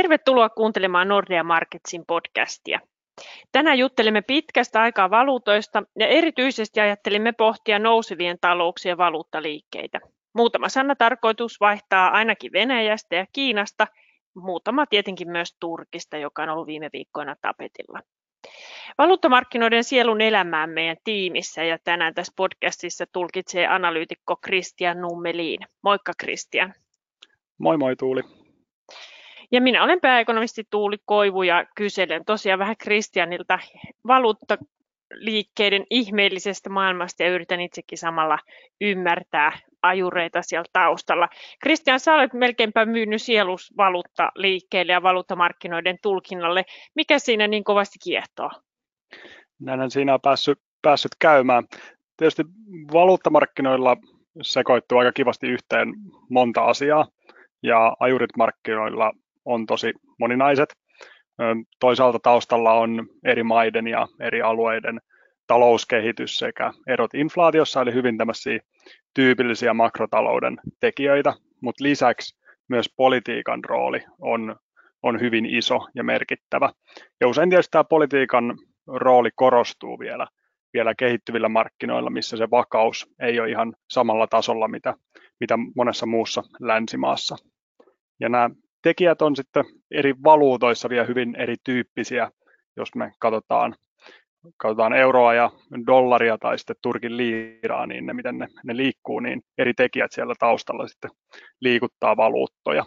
Tervetuloa kuuntelemaan Nordea Marketsin podcastia. Tänään juttelemme pitkästä aikaa valuutoista ja erityisesti ajattelimme pohtia nousevien talouksien valuuttaliikkeitä. Muutama sana tarkoitus vaihtaa ainakin Venäjästä ja Kiinasta, muutama tietenkin myös Turkista, joka on ollut viime viikkoina tapetilla. Valuuttamarkkinoiden sielun elämää meidän tiimissä ja tänään tässä podcastissa tulkitsee analyytikko Christian Nummeliin. Moikka Christian. Moi moi Tuuli. Ja minä olen pääekonomisti Tuuli Koivu ja kyselen tosiaan vähän Kristianilta valuuttaliikkeiden ihmeellisestä maailmasta ja yritän itsekin samalla ymmärtää ajureita siellä taustalla. Kristian, sä olet melkeinpä myynyt sielus valuuttaliikkeelle ja valuuttamarkkinoiden tulkinnalle. Mikä siinä niin kovasti kiehtoo? Näin siinä on päässyt, päässyt käymään. Tietysti valuuttamarkkinoilla sekoittuu aika kivasti yhteen monta asiaa ja ajurit markkinoilla on tosi moninaiset. Toisaalta taustalla on eri maiden ja eri alueiden talouskehitys sekä erot inflaatiossa, eli hyvin tämmöisiä tyypillisiä makrotalouden tekijöitä, mutta lisäksi myös politiikan rooli on, on hyvin iso ja merkittävä. Ja usein tietysti tämä politiikan rooli korostuu vielä, vielä kehittyvillä markkinoilla, missä se vakaus ei ole ihan samalla tasolla, mitä, mitä monessa muussa länsimaassa. Ja nämä tekijät on sitten eri valuutoissa vielä hyvin erityyppisiä, jos me katsotaan, katsotaan euroa ja dollaria tai sitten Turkin liiraa, niin ne, miten ne, ne liikkuu, niin eri tekijät siellä taustalla sitten liikuttaa valuuttoja.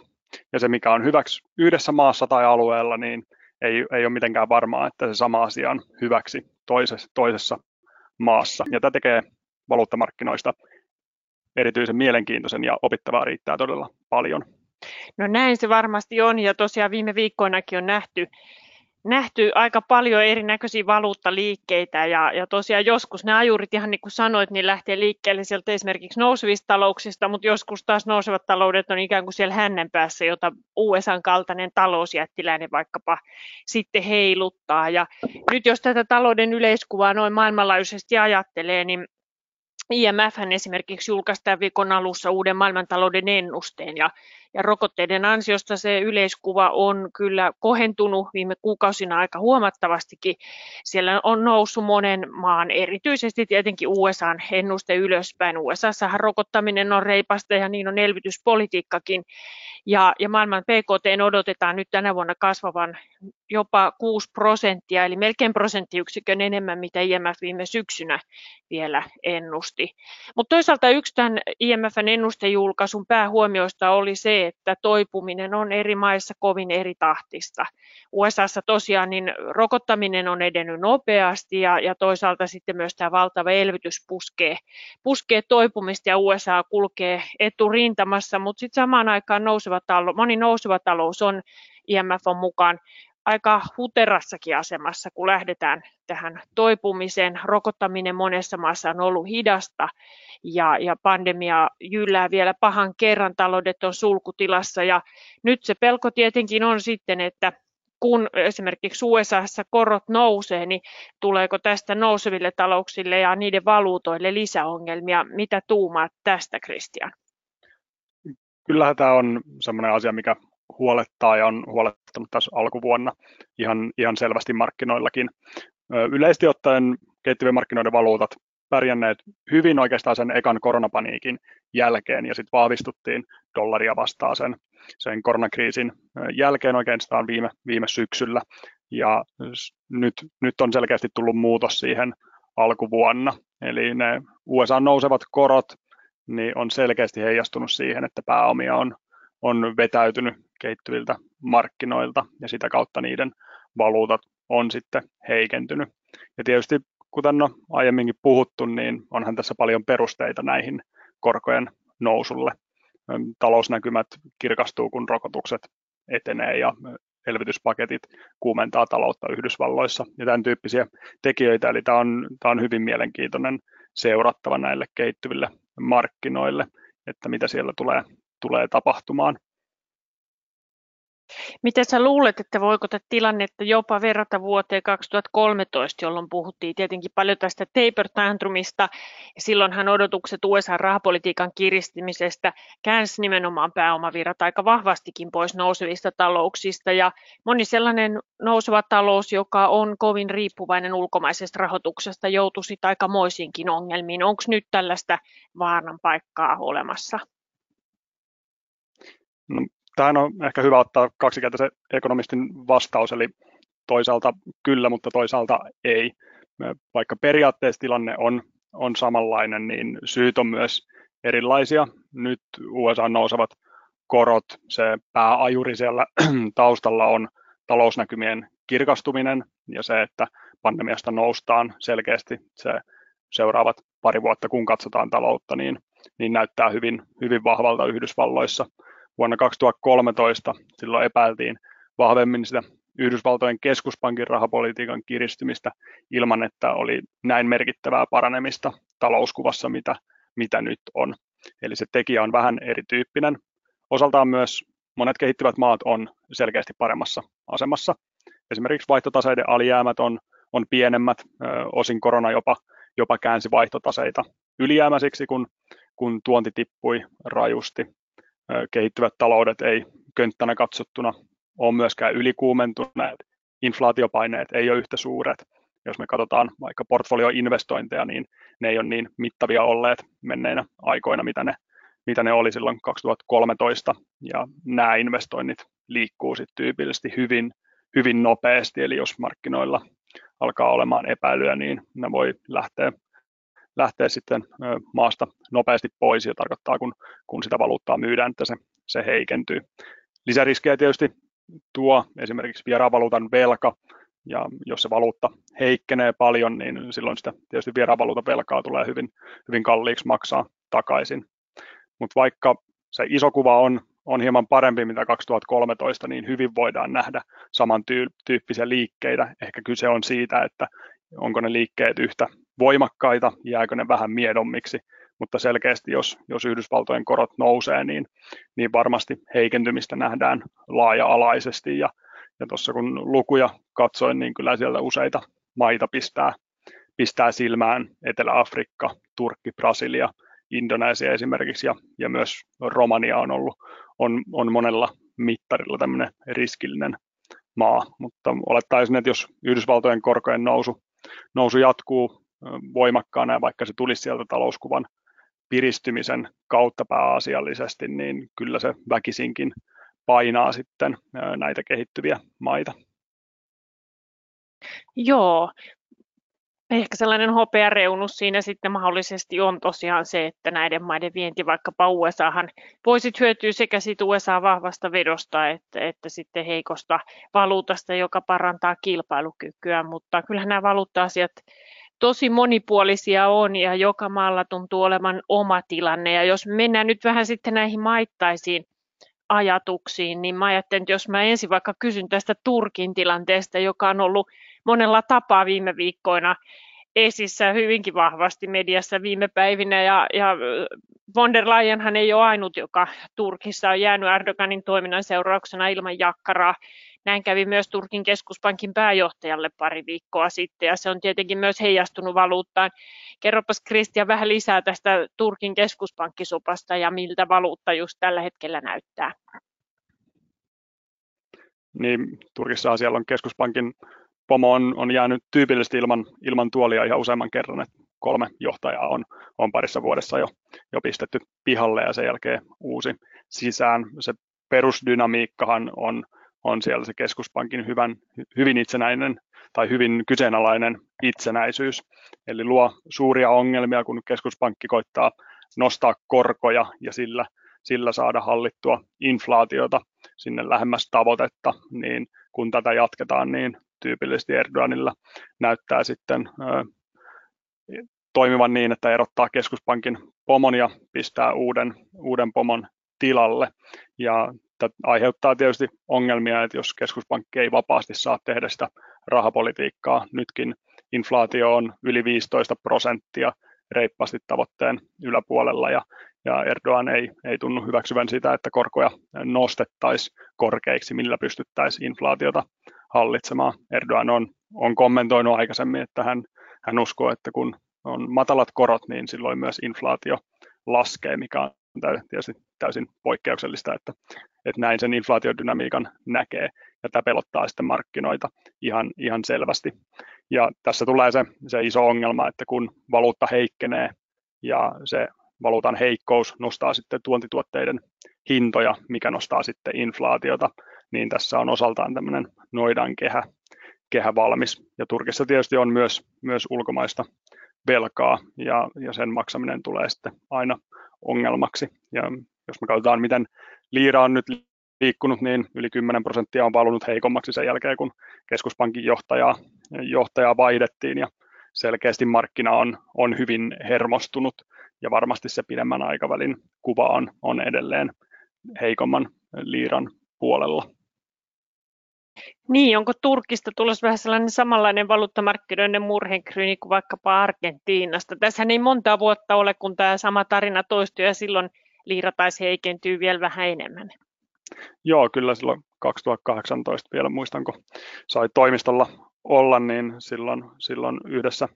Ja se, mikä on hyväksi yhdessä maassa tai alueella, niin ei, ei ole mitenkään varmaa, että se sama asia on hyväksi toisessa, toisessa maassa. Ja tämä tekee valuuttamarkkinoista erityisen mielenkiintoisen ja opittavaa riittää todella paljon. No näin se varmasti on ja tosiaan viime viikkoinakin on nähty, nähty aika paljon erinäköisiä valuuttaliikkeitä ja, ja tosiaan joskus ne ajurit, ihan niin kuin sanoit, niin lähtee liikkeelle sieltä esimerkiksi nousevista talouksista, mutta joskus taas nousevat taloudet on ikään kuin siellä hännen päässä, jota USAn kaltainen talousjättiläinen vaikkapa sitten heiluttaa. Ja nyt jos tätä talouden yleiskuvaa noin maailmanlaajuisesti ajattelee, niin IMF esimerkiksi julkaisi tämän viikon alussa uuden maailmantalouden ennusteen ja, ja rokotteiden ansiosta se yleiskuva on kyllä kohentunut viime kuukausina aika huomattavastikin. Siellä on noussut monen maan, erityisesti tietenkin USAn ennuste ylöspäin. USAssahan rokottaminen on reipasta ja niin on elvytyspolitiikkakin. Ja, ja maailman PKT odotetaan nyt tänä vuonna kasvavan jopa 6 prosenttia, eli melkein prosenttiyksikön enemmän, mitä IMF viime syksynä vielä ennusti. Mutta toisaalta yksi tämän IMFn ennustejulkaisun päähuomioista oli se, että toipuminen on eri maissa kovin eri tahtista. USAssa tosiaan niin rokottaminen on edennyt nopeasti ja, ja toisaalta sitten myös tämä valtava elvytys puskee, puskee toipumista ja USA kulkee eturintamassa, mutta sitten samaan aikaan nouseva talo, moni nouseva talous on IMF on mukaan aika huterassakin asemassa, kun lähdetään tähän toipumiseen. Rokottaminen monessa maassa on ollut hidasta ja, ja pandemia jyllää vielä pahan kerran, taloudet on sulkutilassa ja nyt se pelko tietenkin on sitten, että kun esimerkiksi USAssa korot nousee, niin tuleeko tästä nouseville talouksille ja niiden valuutoille lisäongelmia? Mitä tuumaat tästä, Christian? Kyllähän tämä on sellainen asia, mikä huolettaa ja on huolettanut tässä alkuvuonna ihan, ihan selvästi markkinoillakin. Yleisesti ottaen kehittyvien markkinoiden valuutat pärjänneet hyvin oikeastaan sen ekan koronapaniikin jälkeen ja sitten vahvistuttiin dollaria vastaan sen, sen koronakriisin jälkeen oikeastaan viime, viime syksyllä. Ja nyt, nyt on selkeästi tullut muutos siihen alkuvuonna. Eli ne USA nousevat korot niin on selkeästi heijastunut siihen, että pääomia on, on vetäytynyt kehittyviltä markkinoilta ja sitä kautta niiden valuutat on sitten heikentynyt. Ja tietysti kuten no aiemminkin puhuttu, niin onhan tässä paljon perusteita näihin korkojen nousulle. Talousnäkymät kirkastuu, kun rokotukset etenee ja elvytyspaketit kuumentaa taloutta Yhdysvalloissa ja tämän tyyppisiä tekijöitä. Eli tämä on, tämä on hyvin mielenkiintoinen seurattava näille kehittyville markkinoille, että mitä siellä tulee, tulee tapahtumaan. Miten sä luulet, että voiko tätä tilannetta jopa verrata vuoteen 2013, jolloin puhuttiin tietenkin paljon tästä taper tantrumista, ja silloinhan odotukset USA-rahapolitiikan kiristymisestä käänsi nimenomaan pääomavirrat aika vahvastikin pois nousevista talouksista, ja moni sellainen nouseva talous, joka on kovin riippuvainen ulkomaisesta rahoituksesta, joutui sitten aikamoisiinkin ongelmiin. Onko nyt tällaista vaaran paikkaa olemassa? No, tähän on ehkä hyvä ottaa kaksikäytöisen ekonomistin vastaus, eli toisaalta kyllä, mutta toisaalta ei. Vaikka periaatteessa tilanne on, on samanlainen, niin syyt on myös erilaisia. Nyt USA nousevat korot, se pääajuri siellä taustalla on talousnäkymien kirkastuminen ja se, että pandemiasta noustaan selkeästi se seuraavat pari vuotta, kun katsotaan taloutta, niin, niin näyttää hyvin, hyvin vahvalta Yhdysvalloissa – vuonna 2013 silloin epäiltiin vahvemmin sitä Yhdysvaltojen keskuspankin rahapolitiikan kiristymistä ilman, että oli näin merkittävää paranemista talouskuvassa, mitä, mitä nyt on. Eli se tekijä on vähän erityyppinen. Osaltaan myös monet kehittyvät maat on selkeästi paremmassa asemassa. Esimerkiksi vaihtotaseiden alijäämät on, on pienemmät, osin korona jopa, jopa käänsi vaihtotaseita ylijäämäisiksi, kun, kun tuonti tippui rajusti kehittyvät taloudet ei könttänä katsottuna ole myöskään ylikuumentuneet, inflaatiopaineet ei ole yhtä suuret. Jos me katsotaan vaikka portfolioinvestointeja, niin ne ei ole niin mittavia olleet menneinä aikoina, mitä ne, mitä ne oli silloin 2013, ja nämä investoinnit liikkuu sitten tyypillisesti hyvin, hyvin nopeasti, eli jos markkinoilla alkaa olemaan epäilyä, niin ne voi lähteä lähteä sitten maasta nopeasti pois ja tarkoittaa, kun, kun sitä valuuttaa myydään, että se, se heikentyy. Lisäriskejä tietysti tuo esimerkiksi vieraanvaluutan velka, ja jos se valuutta heikkenee paljon, niin silloin sitä tietysti vieraanvaluutan velkaa tulee hyvin, hyvin kalliiksi maksaa takaisin. Mutta vaikka se iso kuva on, on hieman parempi mitä 2013, niin hyvin voidaan nähdä samantyyppisiä liikkeitä. Ehkä kyse on siitä, että onko ne liikkeet yhtä voimakkaita, jääkö ne vähän miedommiksi, mutta selkeästi jos, jos Yhdysvaltojen korot nousee, niin, niin varmasti heikentymistä nähdään laaja-alaisesti. Ja, ja tuossa kun lukuja katsoin, niin kyllä sieltä useita maita pistää, pistää silmään, Etelä-Afrikka, Turkki, Brasilia, Indonesia esimerkiksi ja, ja myös Romania on ollut, on, on monella mittarilla tämmöinen riskillinen maa, mutta olettaisin, että jos Yhdysvaltojen korkojen nousu, nousu jatkuu voimakkaana ja vaikka se tulisi sieltä talouskuvan piristymisen kautta pääasiallisesti, niin kyllä se väkisinkin painaa sitten näitä kehittyviä maita. Joo, ehkä sellainen hopeareunus siinä sitten mahdollisesti on tosiaan se, että näiden maiden vienti vaikkapa USAhan voisi hyötyä sekä siitä USA vahvasta vedosta että, että sitten heikosta valuutasta, joka parantaa kilpailukykyä, mutta kyllähän nämä valuutta-asiat tosi monipuolisia on ja joka maalla tuntuu olevan oma tilanne. Ja jos mennään nyt vähän sitten näihin maittaisiin ajatuksiin, niin mä ajattelen, että jos mä ensin vaikka kysyn tästä Turkin tilanteesta, joka on ollut monella tapaa viime viikkoina esissä hyvinkin vahvasti mediassa viime päivinä ja, ja von der Leyenhan ei ole ainut, joka Turkissa on jäänyt Erdoganin toiminnan seurauksena ilman jakkaraa. Näin kävi myös Turkin keskuspankin pääjohtajalle pari viikkoa sitten ja se on tietenkin myös heijastunut valuuttaan. Kerropas Kristian vähän lisää tästä Turkin keskuspankkisopasta ja miltä valuutta just tällä hetkellä näyttää. Niin, Turkissa siellä on keskuspankin pomo on, on jäänyt tyypillisesti ilman, ilman tuolia ihan useamman kerran, että kolme johtajaa on, on parissa vuodessa jo, jo pistetty pihalle ja sen jälkeen uusi sisään. Se perusdynamiikkahan on, on siellä se keskuspankin hyvän, hyvin itsenäinen tai hyvin kyseenalainen itsenäisyys. Eli luo suuria ongelmia, kun keskuspankki koittaa nostaa korkoja ja sillä, sillä saada hallittua inflaatiota sinne lähemmäs tavoitetta, niin kun tätä jatketaan, niin tyypillisesti Erdoganilla näyttää sitten toimivan niin, että erottaa keskuspankin pomon ja pistää uuden, uuden pomon tilalle. Ja tämä aiheuttaa tietysti ongelmia, että jos keskuspankki ei vapaasti saa tehdä sitä rahapolitiikkaa, nytkin inflaatio on yli 15 prosenttia, reippaasti tavoitteen yläpuolella ja, ja Erdogan ei, ei tunnu hyväksyvän sitä, että korkoja nostettaisiin korkeiksi, millä pystyttäisiin inflaatiota hallitsemaan. Erdogan on, on kommentoinut aikaisemmin, että hän, hän uskoo, että kun on matalat korot, niin silloin myös inflaatio laskee, mikä on tietysti täysin poikkeuksellista, että, että näin sen inflaatiodynamiikan näkee, ja tämä pelottaa sitten markkinoita ihan, ihan selvästi. Ja tässä tulee se, se iso ongelma, että kun valuutta heikkenee ja se valuutan heikkous nostaa sitten tuontituotteiden hintoja, mikä nostaa sitten inflaatiota, niin tässä on osaltaan tämmöinen noidan kehä, kehä valmis. Ja Turkissa tietysti on myös, myös ulkomaista velkaa ja, ja sen maksaminen tulee sitten aina ongelmaksi. Ja jos me katsotaan, miten liira on nyt liikkunut, niin yli 10 prosenttia on valunut heikommaksi sen jälkeen, kun keskuspankin johtajaa, johtajaa vaihdettiin ja selkeästi markkina on, on hyvin hermostunut ja varmasti se pidemmän aikavälin kuva on, on edelleen heikomman liiran puolella. Niin, onko Turkista tulossa vähän sellainen samanlainen valuuttamarkkinoiden murhenkryyni kuin vaikkapa Argentiinasta? Tässä ei monta vuotta ole, kun tämä sama tarina toistuu ja silloin liira taisi heikentyy vielä vähän enemmän. Joo, kyllä silloin 2018 vielä muistan, kun sai toimistolla olla, niin silloin, silloin yhdessä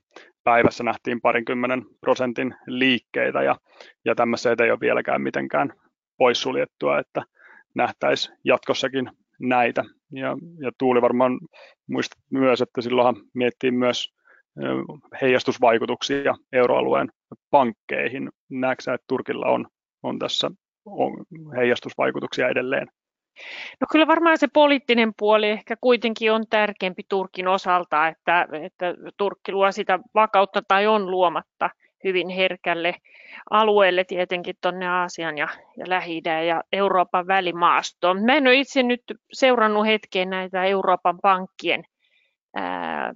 päivässä nähtiin parinkymmenen prosentin liikkeitä ja, ja tämmöistä ei ole vieläkään mitenkään poissuljettua, että nähtäisi jatkossakin näitä. Ja, ja Tuuli varmaan muistat myös, että silloinhan miettii myös heijastusvaikutuksia euroalueen pankkeihin. Näetkö että Turkilla on, on tässä on heijastusvaikutuksia edelleen? No kyllä varmaan se poliittinen puoli ehkä kuitenkin on tärkeämpi Turkin osalta, että, että Turkki luo sitä vakautta tai on luomatta hyvin herkälle alueelle tietenkin tuonne Aasian ja, ja lähi ja Euroopan välimaastoon. Mä en ole itse nyt seurannut hetkeen näitä Euroopan pankkien ää,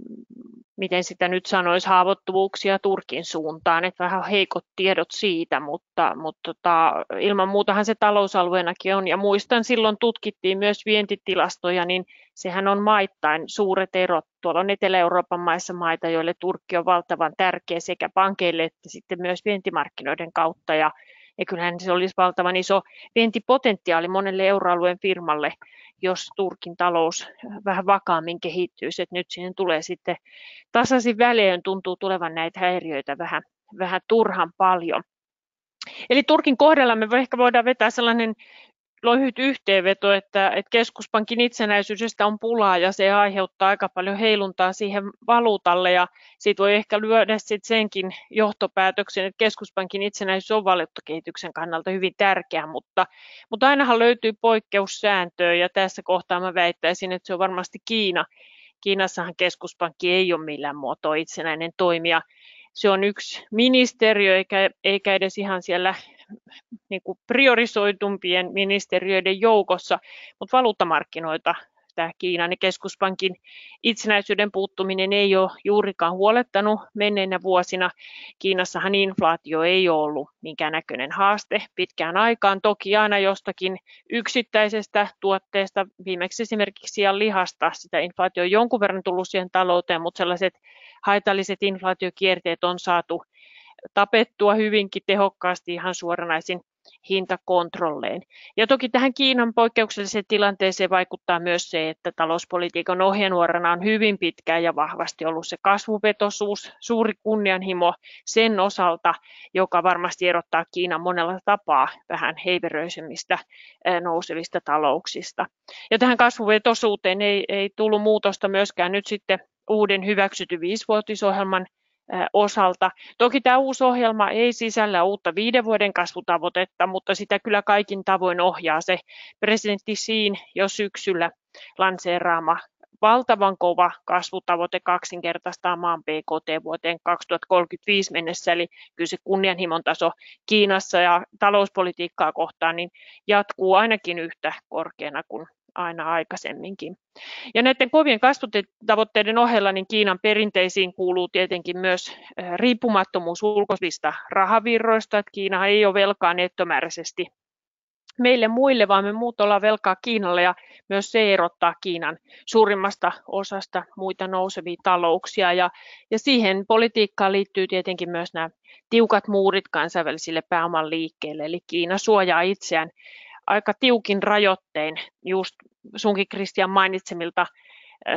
miten sitä nyt sanoisi, haavoittuvuuksia Turkin suuntaan, että vähän heikot tiedot siitä, mutta, mutta tota, ilman muutahan se talousalueenakin on. Ja muistan, silloin tutkittiin myös vientitilastoja, niin sehän on maittain suuret erot. Tuolla on Etelä-Euroopan maissa maita, joille Turkki on valtavan tärkeä sekä pankeille että sitten myös vientimarkkinoiden kautta. Ja, ja kyllähän se olisi valtavan iso vientipotentiaali monelle euroalueen firmalle, jos Turkin talous vähän vakaammin kehittyisi. Että nyt siihen tulee sitten tasaisin välein tuntuu tulevan näitä häiriöitä vähän, vähän turhan paljon. Eli Turkin kohdalla me ehkä voidaan vetää sellainen lyhyt yhteenveto, että, että keskuspankin itsenäisyydestä on pulaa ja se aiheuttaa aika paljon heiluntaa siihen valuutalle ja siitä voi ehkä lyödä sitten senkin johtopäätöksen, että keskuspankin itsenäisyys on valuuttakehityksen kannalta hyvin tärkeä, mutta, mutta ainahan löytyy poikkeussääntöä ja tässä kohtaa mä väittäisin, että se on varmasti Kiina. Kiinassahan keskuspankki ei ole millään muotoa itsenäinen toimija. Se on yksi ministeriö eikä, eikä edes ihan siellä niin kuin priorisoitumpien ministeriöiden joukossa, mutta valuuttamarkkinoita tämä Kiinan ja keskuspankin itsenäisyyden puuttuminen ei ole juurikaan huolettanut menneinä vuosina. Kiinassahan inflaatio ei ole ollut minkään näköinen haaste pitkään aikaan. Toki aina jostakin yksittäisestä tuotteesta, viimeksi esimerkiksi siellä lihasta, sitä inflaatio on jonkun verran tullut siihen talouteen, mutta sellaiset haitalliset inflaatiokierteet on saatu tapettua hyvinkin tehokkaasti ihan suoranaisin hintakontrollein. Ja toki tähän Kiinan poikkeukselliseen tilanteeseen vaikuttaa myös se, että talouspolitiikan ohjenuorana on hyvin pitkään ja vahvasti ollut se kasvuvetosuus, suuri kunnianhimo sen osalta, joka varmasti erottaa Kiinan monella tapaa vähän heiveröisemmistä nousevista talouksista. Ja tähän kasvuvetosuuteen ei, ei tullut muutosta myöskään nyt sitten uuden hyväksytyn viisivuotisohjelman osalta. Toki tämä uusi ohjelma ei sisällä uutta viiden vuoden kasvutavoitetta, mutta sitä kyllä kaikin tavoin ohjaa se presidentti Siin jo syksyllä lanseeraama valtavan kova kasvutavoite kaksinkertaistaa maan BKT vuoteen 2035 mennessä, eli kyllä se kunnianhimon taso Kiinassa ja talouspolitiikkaa kohtaan niin jatkuu ainakin yhtä korkeana kuin aina aikaisemminkin. Ja näiden kovien kasvutavoitteiden ohella niin Kiinan perinteisiin kuuluu tietenkin myös riippumattomuus ulkoisista rahavirroista, että Kiina ei ole velkaa nettomääräisesti meille muille, vaan me muut ollaan velkaa Kiinalle ja myös se erottaa Kiinan suurimmasta osasta muita nousevia talouksia. Ja, ja siihen politiikkaan liittyy tietenkin myös nämä tiukat muurit kansainvälisille pääoman liikkeelle, eli Kiina suojaa itseään aika tiukin rajoittein just sunkin Kristian mainitsemilta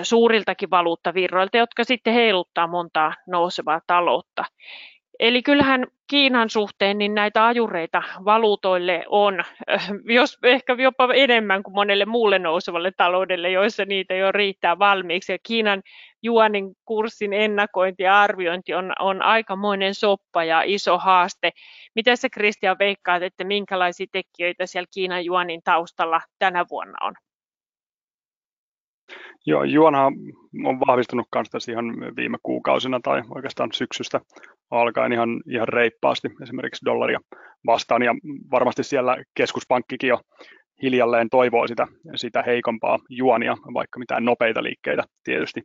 suuriltakin valuuttavirroilta, jotka sitten heiluttaa montaa nousevaa taloutta. Eli kyllähän Kiinan suhteen niin näitä ajureita valuutoille on, jos ehkä jopa enemmän kuin monelle muulle nousevalle taloudelle, joissa niitä jo riittää valmiiksi. Ja Kiinan juonin kurssin ennakointi ja arviointi on, on aikamoinen soppa ja iso haaste. Miten se Kristian veikkaat, että minkälaisia tekijöitä siellä Kiinan juonin taustalla tänä vuonna on? Joo, juonhan on vahvistunut myös tässä ihan viime kuukausina tai oikeastaan syksystä alkaen ihan, ihan reippaasti esimerkiksi dollaria vastaan ja varmasti siellä keskuspankkikin jo hiljalleen toivoo sitä, sitä heikompaa juonia, vaikka mitään nopeita liikkeitä tietysti,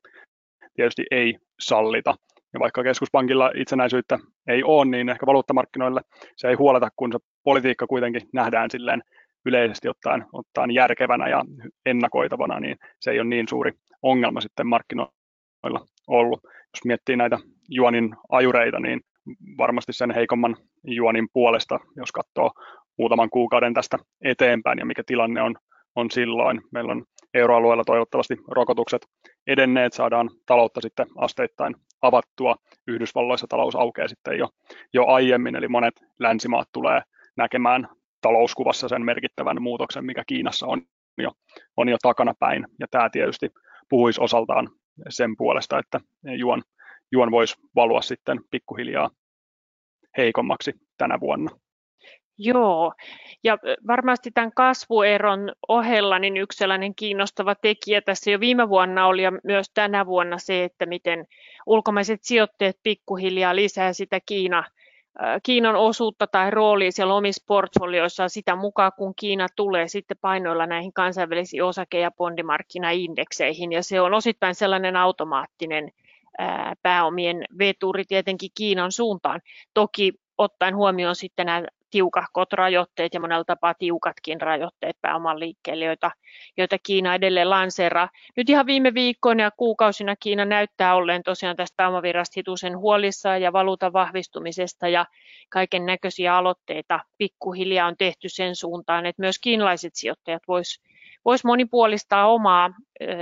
tietysti ei sallita. Ja vaikka keskuspankilla itsenäisyyttä ei ole, niin ehkä valuuttamarkkinoille se ei huoleta, kun se politiikka kuitenkin nähdään silleen yleisesti ottaen, ottaen järkevänä ja ennakoitavana, niin se ei ole niin suuri ongelma sitten markkinoilla ollut. Jos miettii näitä juonin ajureita, niin varmasti sen heikomman juonin puolesta, jos katsoo muutaman kuukauden tästä eteenpäin ja mikä tilanne on, on silloin. Meillä on euroalueella toivottavasti rokotukset edenneet, saadaan taloutta sitten asteittain avattua. Yhdysvalloissa talous aukeaa sitten jo, jo aiemmin, eli monet länsimaat tulee näkemään talouskuvassa sen merkittävän muutoksen, mikä Kiinassa on jo, on jo takana päin. Ja tämä tietysti puhuisi osaltaan sen puolesta, että juon, juon voisi valua sitten pikkuhiljaa heikommaksi tänä vuonna. Joo, ja varmasti tämän kasvueron ohella niin yksi sellainen kiinnostava tekijä tässä jo viime vuonna oli ja myös tänä vuonna se, että miten ulkomaiset sijoittajat pikkuhiljaa lisää sitä Kiina, Kiinan osuutta tai roolia siellä omissa portfolioissa sitä mukaan, kun Kiina tulee sitten painoilla näihin kansainvälisiin osake- ja bondimarkkinaindekseihin. Ja se on osittain sellainen automaattinen pääomien veturi tietenkin Kiinan suuntaan. Toki ottaen huomioon sitten nämä tiukahkot rajoitteet ja monella tapaa tiukatkin rajoitteet pääoman liikkeelle, joita, joita Kiina edelleen lanseeraa. Nyt ihan viime viikkoina ja kuukausina Kiina näyttää olleen tosiaan tästä pääomavirrasta hitusen huolissaan ja valuutan vahvistumisesta ja kaiken näköisiä aloitteita pikkuhiljaa on tehty sen suuntaan, että myös kiinalaiset sijoittajat voisivat vois monipuolistaa omaa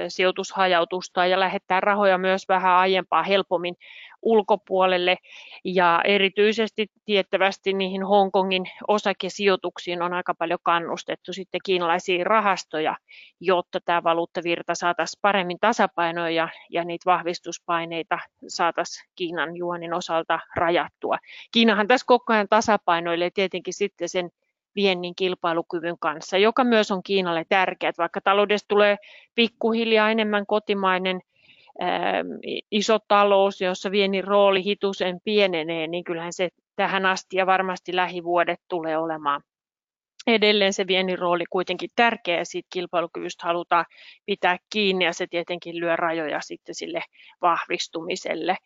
sijoitushajautusta ja lähettää rahoja myös vähän aiempaa helpommin ulkopuolelle ja erityisesti tiettävästi niihin Hongkongin osakesijoituksiin on aika paljon kannustettu sitten kiinalaisia rahastoja, jotta tämä valuuttavirta saataisiin paremmin tasapainoja ja, ja niitä vahvistuspaineita saataisiin Kiinan juonin osalta rajattua. Kiinahan tässä koko ajan tasapainoilee tietenkin sitten sen viennin kilpailukyvyn kanssa, joka myös on Kiinalle tärkeä. Vaikka taloudesta tulee pikkuhiljaa enemmän kotimainen iso talous, jossa viennin rooli hitusen pienenee, niin kyllähän se tähän asti ja varmasti lähivuodet tulee olemaan edelleen se viennin rooli kuitenkin tärkeä ja siitä kilpailukyvystä halutaan pitää kiinni ja se tietenkin lyö rajoja sitten sille vahvistumiselle.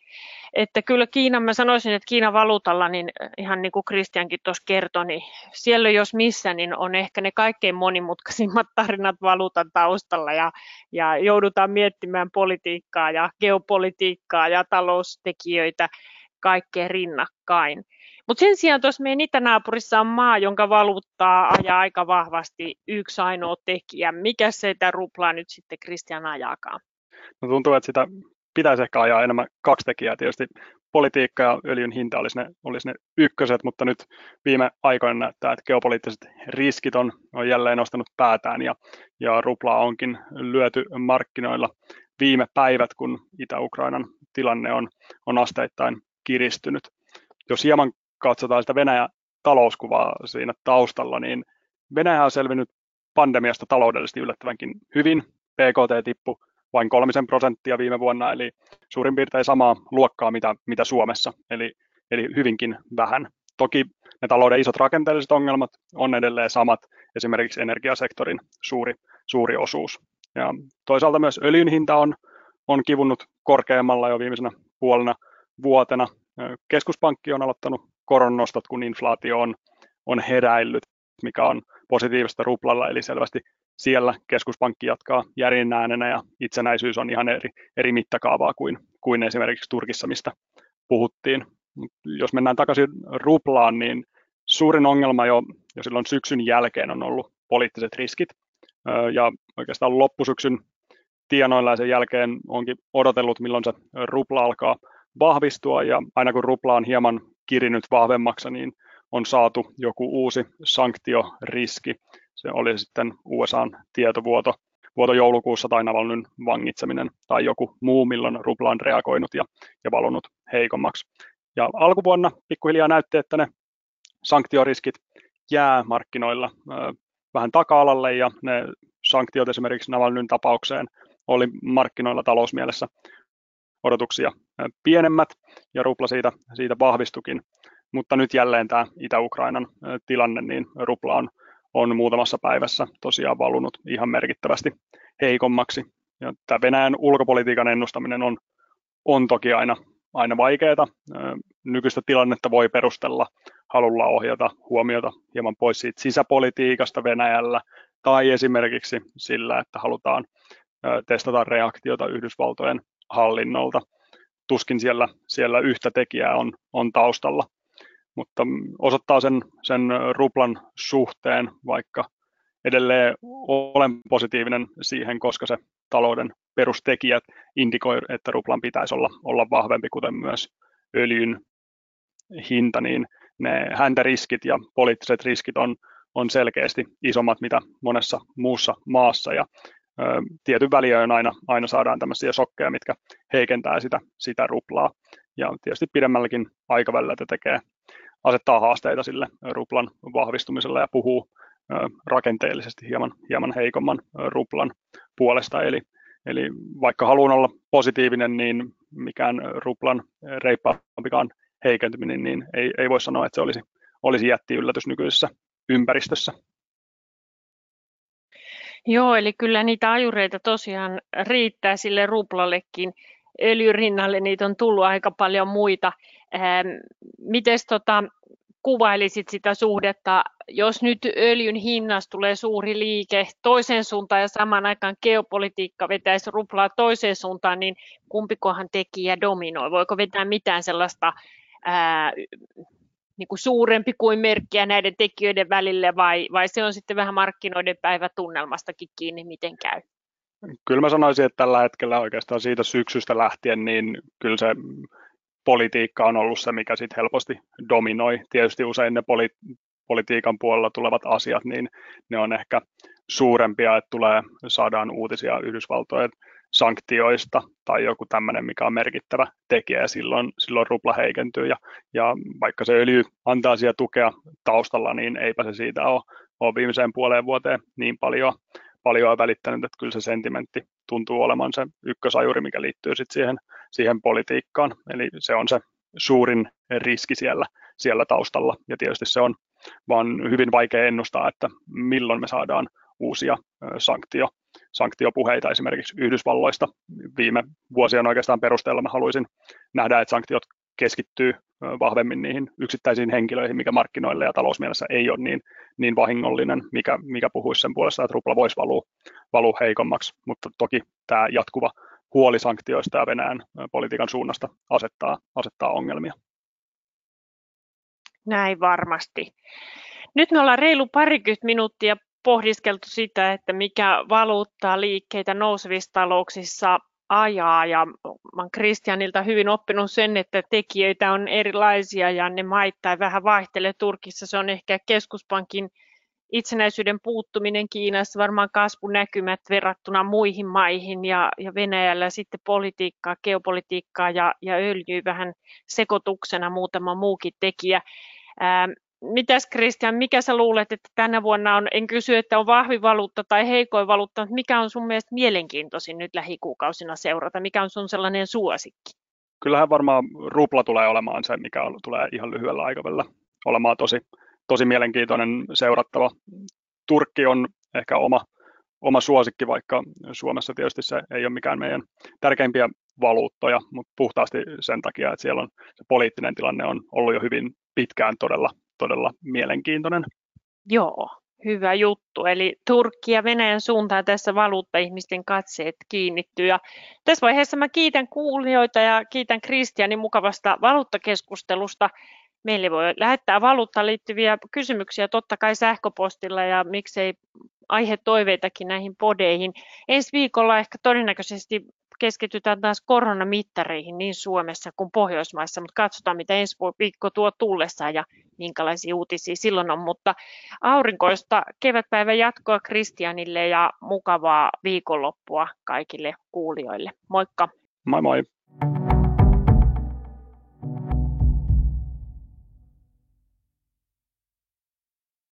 Että kyllä Kiina, mä sanoisin, että Kiinan valuutalla, niin ihan niin kuin Kristiankin tuossa kertoi, niin siellä jos missä, niin on ehkä ne kaikkein monimutkaisimmat tarinat valuutan taustalla ja, ja joudutaan miettimään politiikkaa ja geopolitiikkaa ja taloustekijöitä kaikkeen rinnakkain. Mutta sen sijaan tuossa meidän itänaapurissa on maa, jonka valuuttaa ajaa aika vahvasti yksi ainoa tekijä. Mikä se sitä ruplaa nyt sitten Kristian ajaakaan? No tuntuu, että sitä pitäisi ehkä ajaa enemmän kaksi tekijää. Tietysti politiikka ja öljyn hinta olisi ne, olisi ne ykköset, mutta nyt viime aikoina näyttää, että geopoliittiset riskit on, on jälleen nostanut päätään ja, ja ruplaa onkin lyöty markkinoilla viime päivät, kun Itä-Ukrainan tilanne on, on asteittain kiristynyt. Jos hieman katsotaan sitä Venäjän talouskuvaa siinä taustalla, niin Venäjä on selvinnyt pandemiasta taloudellisesti yllättävänkin hyvin. PKT tippu vain kolmisen prosenttia viime vuonna, eli suurin piirtein samaa luokkaa mitä, mitä Suomessa, eli, eli hyvinkin vähän. Toki ne talouden isot rakenteelliset ongelmat on edelleen samat, esimerkiksi energiasektorin suuri, suuri osuus. Ja toisaalta myös öljyn hinta on, on kivunnut korkeammalla jo viimeisenä puolena vuotena. Keskuspankki on aloittanut koronnostot, kun inflaatio on, on heräillyt, mikä on positiivista ruplalla, eli selvästi siellä keskuspankki jatkaa järin äänenä ja itsenäisyys on ihan eri, eri mittakaavaa kuin, kuin esimerkiksi Turkissa, mistä puhuttiin. Jos mennään takaisin ruplaan, niin suurin ongelma jo, jo silloin syksyn jälkeen on ollut poliittiset riskit. Ja oikeastaan loppusyksyn tienoilla ja sen jälkeen onkin odotellut, milloin se rupla alkaa vahvistua ja aina kun rupla on hieman kirinyt vahvemmaksi, niin on saatu joku uusi sanktioriski. Se oli sitten USAn tietovuoto vuoto joulukuussa tai Navalnyn vangitseminen tai joku muu, milloin rupla on reagoinut ja, ja valunut heikommaksi. Ja alkuvuonna pikkuhiljaa näytti, että ne sanktioriskit jää markkinoilla vähän taka-alalle ja ne sanktiot esimerkiksi Navalnyn tapaukseen oli markkinoilla talousmielessä odotuksia pienemmät ja rupla siitä, siitä vahvistukin. Mutta nyt jälleen tämä Itä-Ukrainan tilanne, niin rupla on, on muutamassa päivässä tosiaan valunut ihan merkittävästi heikommaksi. Ja tämä Venäjän ulkopolitiikan ennustaminen on, on toki aina, aina vaikeaa. Nykyistä tilannetta voi perustella halulla ohjata huomiota hieman pois siitä sisäpolitiikasta Venäjällä tai esimerkiksi sillä, että halutaan testata reaktiota Yhdysvaltojen hallinnolta. Tuskin siellä, siellä yhtä tekijää on, on taustalla, mutta osoittaa sen, sen ruplan suhteen, vaikka edelleen olen positiivinen siihen, koska se talouden perustekijät indikoi, että ruplan pitäisi olla, olla vahvempi, kuten myös öljyn hinta, niin ne häntäriskit ja poliittiset riskit on, on selkeästi isommat mitä monessa muussa maassa ja tietyn väliajan aina, aina saadaan tämmöisiä sokkeja, mitkä heikentää sitä, sitä ruplaa ja tietysti pidemmälläkin aikavälillä tekee, asettaa haasteita sille ruplan vahvistumiselle ja puhuu rakenteellisesti hieman, hieman heikomman ruplan puolesta, eli Eli vaikka haluan olla positiivinen, niin mikään ruplan reippaampikaan heikentyminen, niin ei, ei voi sanoa, että se olisi, olisi jätti yllätys nykyisessä ympäristössä. Joo, eli kyllä niitä ajureita tosiaan riittää sille ruplallekin. Öljyrinnalle niitä on tullut aika paljon muita. Ähm, Miten tota, kuvailisit sitä suhdetta, jos nyt öljyn hinnasta tulee suuri liike toiseen suuntaan ja samaan aikaan geopolitiikka vetäisi ruplaa toiseen suuntaan, niin kumpikohan tekijä dominoi? Voiko vetää mitään sellaista ää, niin kuin suurempi kuin merkkiä näiden tekijöiden välille vai, vai se on sitten vähän markkinoiden päivätunnelmastakin kiinni, miten käy? Kyllä mä sanoisin, että tällä hetkellä oikeastaan siitä syksystä lähtien, niin kyllä se politiikka on ollut se, mikä sitten helposti dominoi. Tietysti usein ne poli- politiikan puolella tulevat asiat, niin ne on ehkä suurempia, että tulee, saadaan uutisia Yhdysvaltojen sanktioista tai joku tämmöinen, mikä on merkittävä tekijä ja silloin, silloin rupla heikentyy ja, ja vaikka se öljy antaa siellä tukea taustalla, niin eipä se siitä ole, ole viimeiseen puoleen vuoteen niin paljon, paljon välittänyt, että kyllä se sentimentti tuntuu olemaan se ykkösajuri, mikä liittyy sitten siihen, siihen politiikkaan. Eli se on se suurin riski siellä, siellä taustalla ja tietysti se on vaan hyvin vaikea ennustaa, että milloin me saadaan uusia sanktio, sanktiopuheita esimerkiksi Yhdysvalloista. Viime vuosien oikeastaan perusteella mä haluaisin nähdä, että sanktiot keskittyy vahvemmin niihin yksittäisiin henkilöihin, mikä markkinoille ja talousmielessä ei ole niin, niin vahingollinen, mikä, mikä puhuisi sen puolesta, että rupla voisi valua, valua heikommaksi, mutta toki tämä jatkuva huoli sanktioista ja Venäjän politiikan suunnasta asettaa, asettaa ongelmia. Näin varmasti. Nyt me ollaan reilu parikymmentä minuuttia pohdiskeltu sitä, että mikä valuuttaa liikkeitä nousevissa talouksissa ajaa ja olen Kristianilta hyvin oppinut sen, että tekijöitä on erilaisia ja ne maittain vähän vaihtelee. Turkissa se on ehkä keskuspankin itsenäisyyden puuttuminen Kiinassa, varmaan kasvunäkymät verrattuna muihin maihin ja, ja Venäjällä sitten politiikkaa, geopolitiikkaa ja, ja öljyä vähän sekoituksena muutama muukin tekijä. Mitäs Christian, mikä sä luulet, että tänä vuonna on, en kysy, että on vahvi valuutta tai heikoin valuutta, mutta mikä on sun mielestä mielenkiintoisin nyt lähikuukausina seurata? Mikä on sun sellainen suosikki? Kyllähän varmaan rupla tulee olemaan se, mikä tulee ihan lyhyellä aikavälillä olemaan tosi, tosi mielenkiintoinen seurattava. Turkki on ehkä oma, oma suosikki, vaikka Suomessa tietysti se ei ole mikään meidän tärkeimpiä valuuttoja, mutta puhtaasti sen takia, että siellä on se poliittinen tilanne on ollut jo hyvin pitkään todella todella mielenkiintoinen. Joo, hyvä juttu. Eli Turkki ja Venäjän suuntaan tässä valuutta-ihmisten katseet kiinnittyy. Ja tässä vaiheessa mä kiitän kuulijoita ja kiitän Kristianin mukavasta valuuttakeskustelusta. Meille voi lähettää valuuttaan liittyviä kysymyksiä totta kai sähköpostilla ja miksei aihetoiveitakin näihin podeihin. Ensi viikolla ehkä todennäköisesti keskitytään taas koronamittareihin niin Suomessa kuin Pohjoismaissa, mutta katsotaan mitä ensi viikko tuo tullessaan ja minkälaisia uutisia silloin on. Mutta aurinkoista kevätpäivän jatkoa Kristianille ja mukavaa viikonloppua kaikille kuulijoille. Moikka! Moi moi!